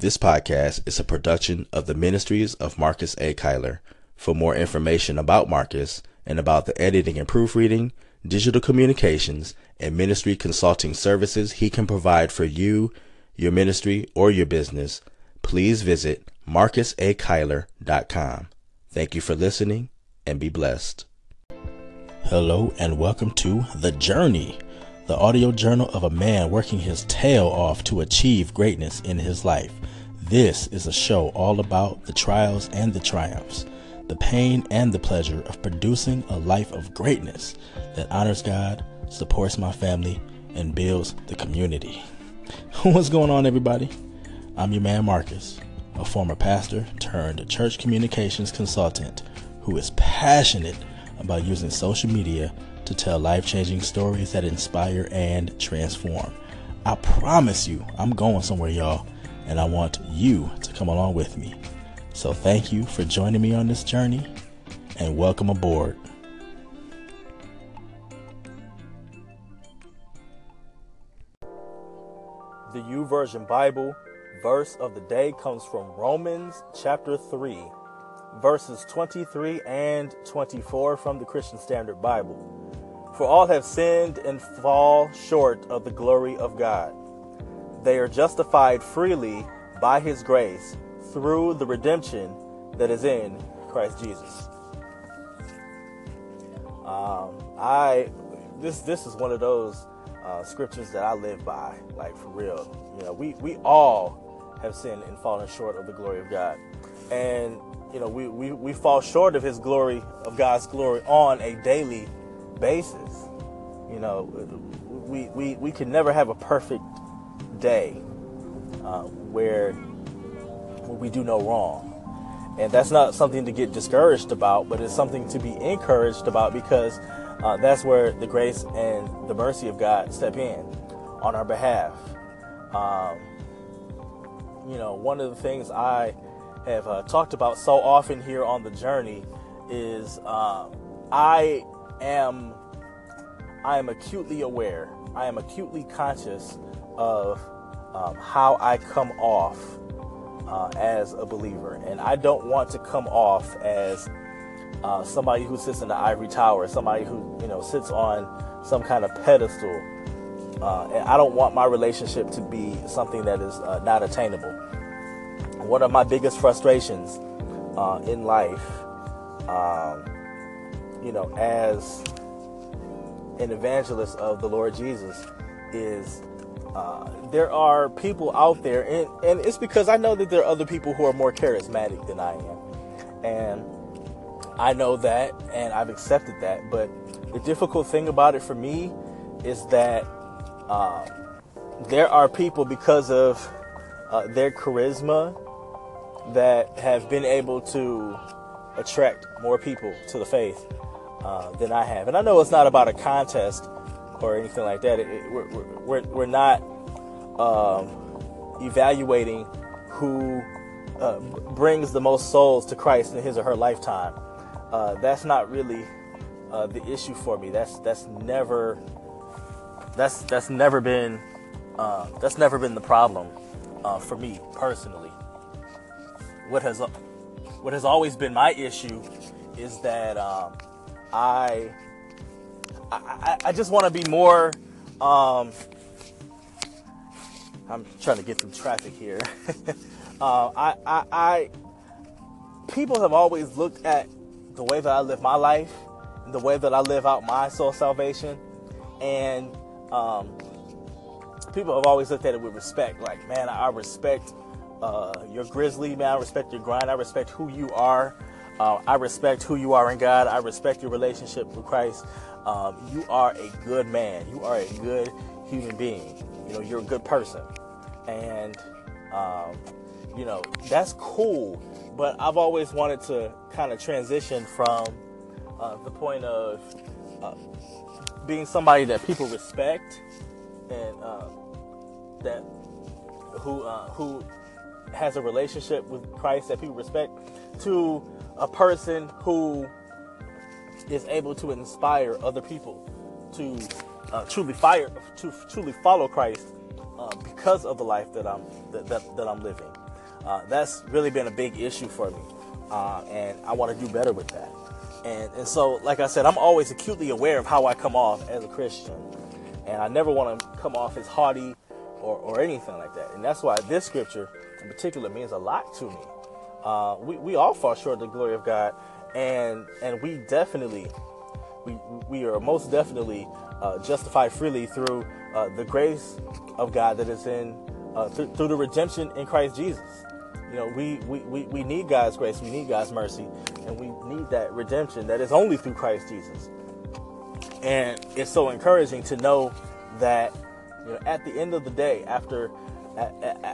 This podcast is a production of the Ministries of Marcus A. Kyler. For more information about Marcus and about the editing and proofreading, digital communications, and ministry consulting services he can provide for you, your ministry, or your business, please visit marcusakyler.com. Thank you for listening and be blessed. Hello and welcome to The Journey, the audio journal of a man working his tail off to achieve greatness in his life. This is a show all about the trials and the triumphs, the pain and the pleasure of producing a life of greatness that honors God, supports my family, and builds the community. What's going on, everybody? I'm your man, Marcus, a former pastor turned church communications consultant who is passionate about using social media to tell life changing stories that inspire and transform. I promise you, I'm going somewhere, y'all and I want you to come along with me. So thank you for joining me on this journey and welcome aboard. The YouVersion Bible verse of the day comes from Romans chapter 3, verses 23 and 24 from the Christian Standard Bible. For all have sinned and fall short of the glory of God they are justified freely by his grace through the redemption that is in Christ Jesus. Um, I this this is one of those uh, scriptures that I live by, like for real. You know, we we all have sinned and fallen short of the glory of God, and you know we we we fall short of His glory of God's glory on a daily basis. You know, we we we can never have a perfect day uh, where, we do no wrong. And that's not something to get discouraged about, but it's something to be encouraged about because uh, that's where the grace and the mercy of God step in on our behalf. Um, you know, one of the things I have uh, talked about so often here on the journey is um, I am I am acutely aware, I am acutely conscious of um, how I come off uh, as a believer. And I don't want to come off as uh, somebody who sits in the ivory tower, somebody who, you know, sits on some kind of pedestal. Uh, and I don't want my relationship to be something that is uh, not attainable. One of my biggest frustrations uh, in life, um, you know, as an evangelist of the Lord Jesus, is uh, there are people out there, and, and it's because I know that there are other people who are more charismatic than I am. And I know that, and I've accepted that. But the difficult thing about it for me is that uh, there are people, because of uh, their charisma, that have been able to attract more people to the faith uh, than I have. And I know it's not about a contest or anything like that. It, it, we're, we're, we're not um, evaluating who uh, brings the most souls to Christ in his or her lifetime. Uh, that's not really uh, the issue for me. That's that's never that's that's never been uh, that's never been the problem uh, for me personally. What has what has always been my issue is that um, I I, I just want to be more. Um, I'm trying to get some traffic here. uh, I, I, I, people have always looked at the way that I live my life, the way that I live out my soul salvation, and um, people have always looked at it with respect. Like, man, I respect uh, your grizzly, man. I respect your grind. I respect who you are. Uh, I respect who you are in God. I respect your relationship with Christ um, you are a good man. You are a good human being. You know, you're a good person. And, um, you know, that's cool. But I've always wanted to kind of transition from uh, the point of uh, being somebody that people respect and uh, that who uh, who has a relationship with Christ that people respect to a person who is able to inspire other people to uh, truly fire to truly follow Christ uh, because of the life that I'm that, that, that I'm living. Uh, that's really been a big issue for me, uh, and I want to do better with that. And and so, like I said, I'm always acutely aware of how I come off as a Christian, and I never want to come off as haughty or, or anything like that. And that's why this scripture in particular means a lot to me. Uh, we, we all fall short of the glory of God, and and we definitely we we are most definitely uh, justified freely through uh, the grace of God that is in uh, th- through the redemption in Christ Jesus. You know, we, we, we, we need God's grace, we need God's mercy, and we need that redemption that is only through Christ Jesus. And it's so encouraging to know that you know, at the end of the day, after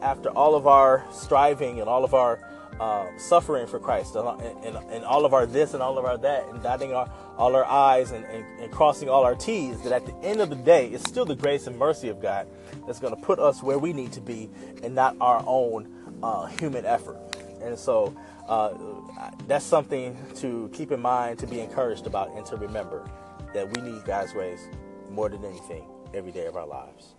after all of our striving and all of our uh, suffering for Christ and, and, and, all of our this and all of our that and dotting our, all our I's and, and, and, crossing all our T's, that at the end of the day, it's still the grace and mercy of God that's going to put us where we need to be and not our own uh, human effort. And so uh, that's something to keep in mind, to be encouraged about, and to remember that we need God's ways more than anything every day of our lives.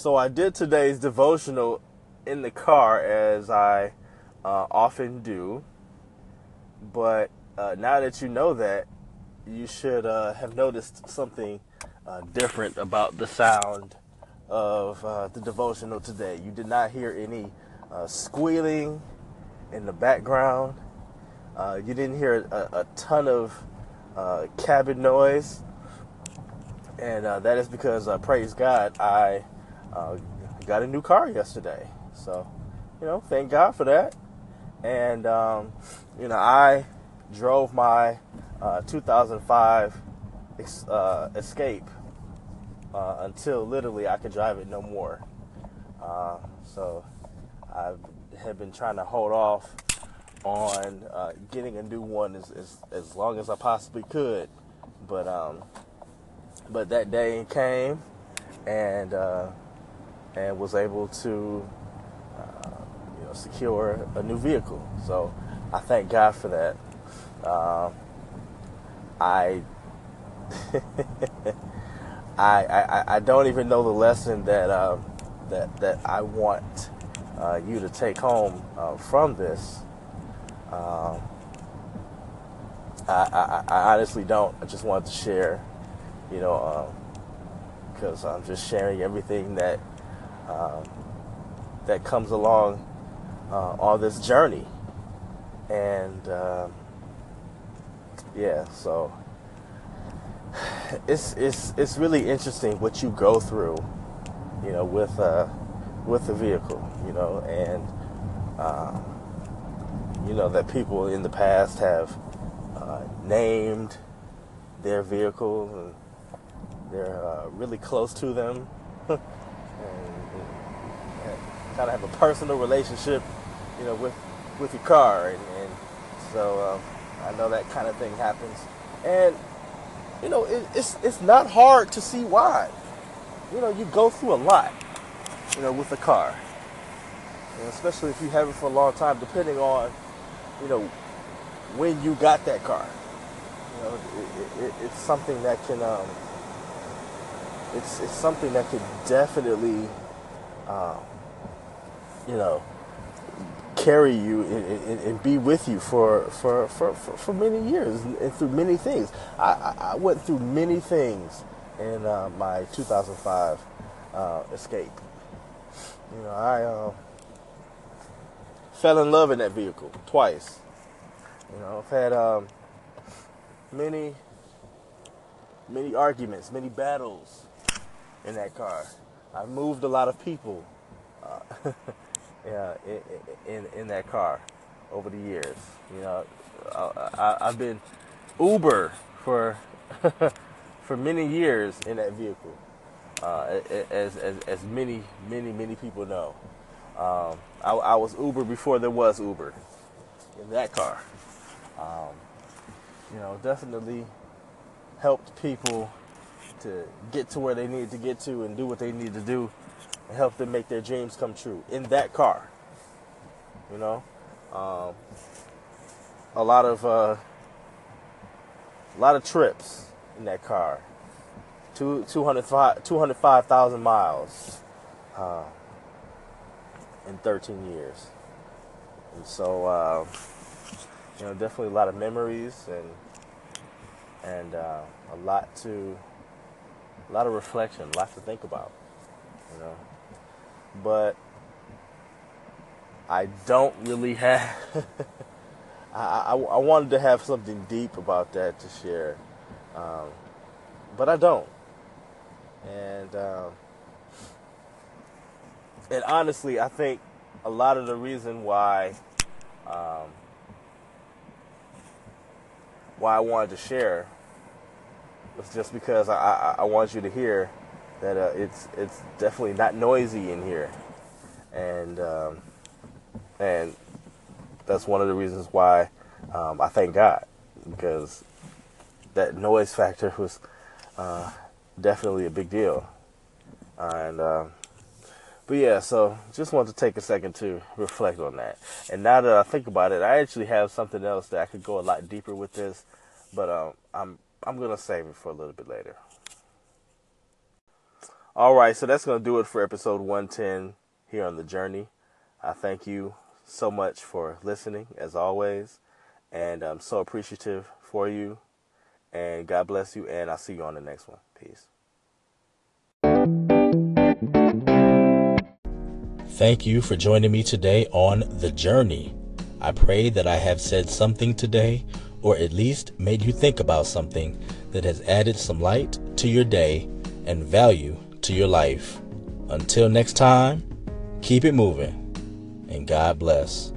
So I did today's devotional in the car as I uh, often do. But uh, now that you know that, you should uh, have noticed something uh, different about the sound of uh, the devotional today. You did not hear any uh, squealing in the background. you didn't hear a, a ton of cabin noise. And that is because, praise God, I uh, got a new car yesterday. So, you know, thank God for that. And, um, you know, I drove my uh, 2005 uh, Escape uh, until literally I could drive it no more. Uh, so I have been trying to hold off on uh, getting a new one as, as, as long as I possibly could. But um, but that day came, and and was able to uh, you know secure a new vehicle. So I thank God for that. Uh, I, I, I I don't even know the lesson that uh, that that I want uh, you to take home uh, from this. Um, I, I, I, honestly don't. I just wanted to share, you know, because I'm just sharing everything that um, that comes along uh, on this journey. And um, yeah, so it's it's it's really interesting what you go through, you know, with uh, with the vehicle, you know, and uh, you know that people in the past have uh, named their vehicle and they're uh, really close to them. kind of have a personal relationship, you know, with with your car, and, and so um, I know that kind of thing happens, and you know, it, it's it's not hard to see why. You know, you go through a lot, you know, with a car, especially if you have it for a long time, depending on, you know, when you got that car. You know, it, it, it's something that can, um, it's it's something that could definitely. Um, you know, carry you and, and, be with you for, for, for, for, for many years and through many things. I, I went through many things in uh, my 2005 uh, escape. You know, I uh, fell in love in that vehicle twice. You know, I've had um, many, many arguments, many battles in that car. I've moved a lot of people. Uh, in, in, that car over the years. You know, I, have been Uber for for many years in that vehicle, uh, as, as as many many many people know. Um, I, I, was Uber before there was Uber in that car. Um, you know, definitely helped people to get to where they needed to get to and do what they needed to do and help them make their dreams come true in that car. You know, um, a lot of uh, a lot of trips in that car. Two, 205,000 miles uh, in 13 years. And so, uh, you know, definitely a lot of memories and and uh, a lot to a lot of reflection, a lot to think about, you know. But I don't really have. I, I, I, wanted to have something deep about that to share, um, but I don't. And um, and honestly, I think a lot of the reason why um, why I wanted to share was just because I, I, I want you to hear that uh, it's it's definitely not noisy in here, and um, and that's one of the reasons why um, I thank God because that noise factor was uh, definitely a big deal, and. Uh, but yeah, so just want to take a second to reflect on that. And now that I think about it, I actually have something else that I could go a lot deeper with this, but um, I'm I'm gonna save it for a little bit later. All right, so that's gonna do it for episode 110 here on the journey. I thank you so much for listening, as always, and I'm so appreciative for you. And God bless you, and I'll see you on the next one. Peace. Thank you for joining me today on The Journey. I pray that I have said something today, or at least made you think about something that has added some light to your day and value to your life. Until next time, keep it moving, and God bless.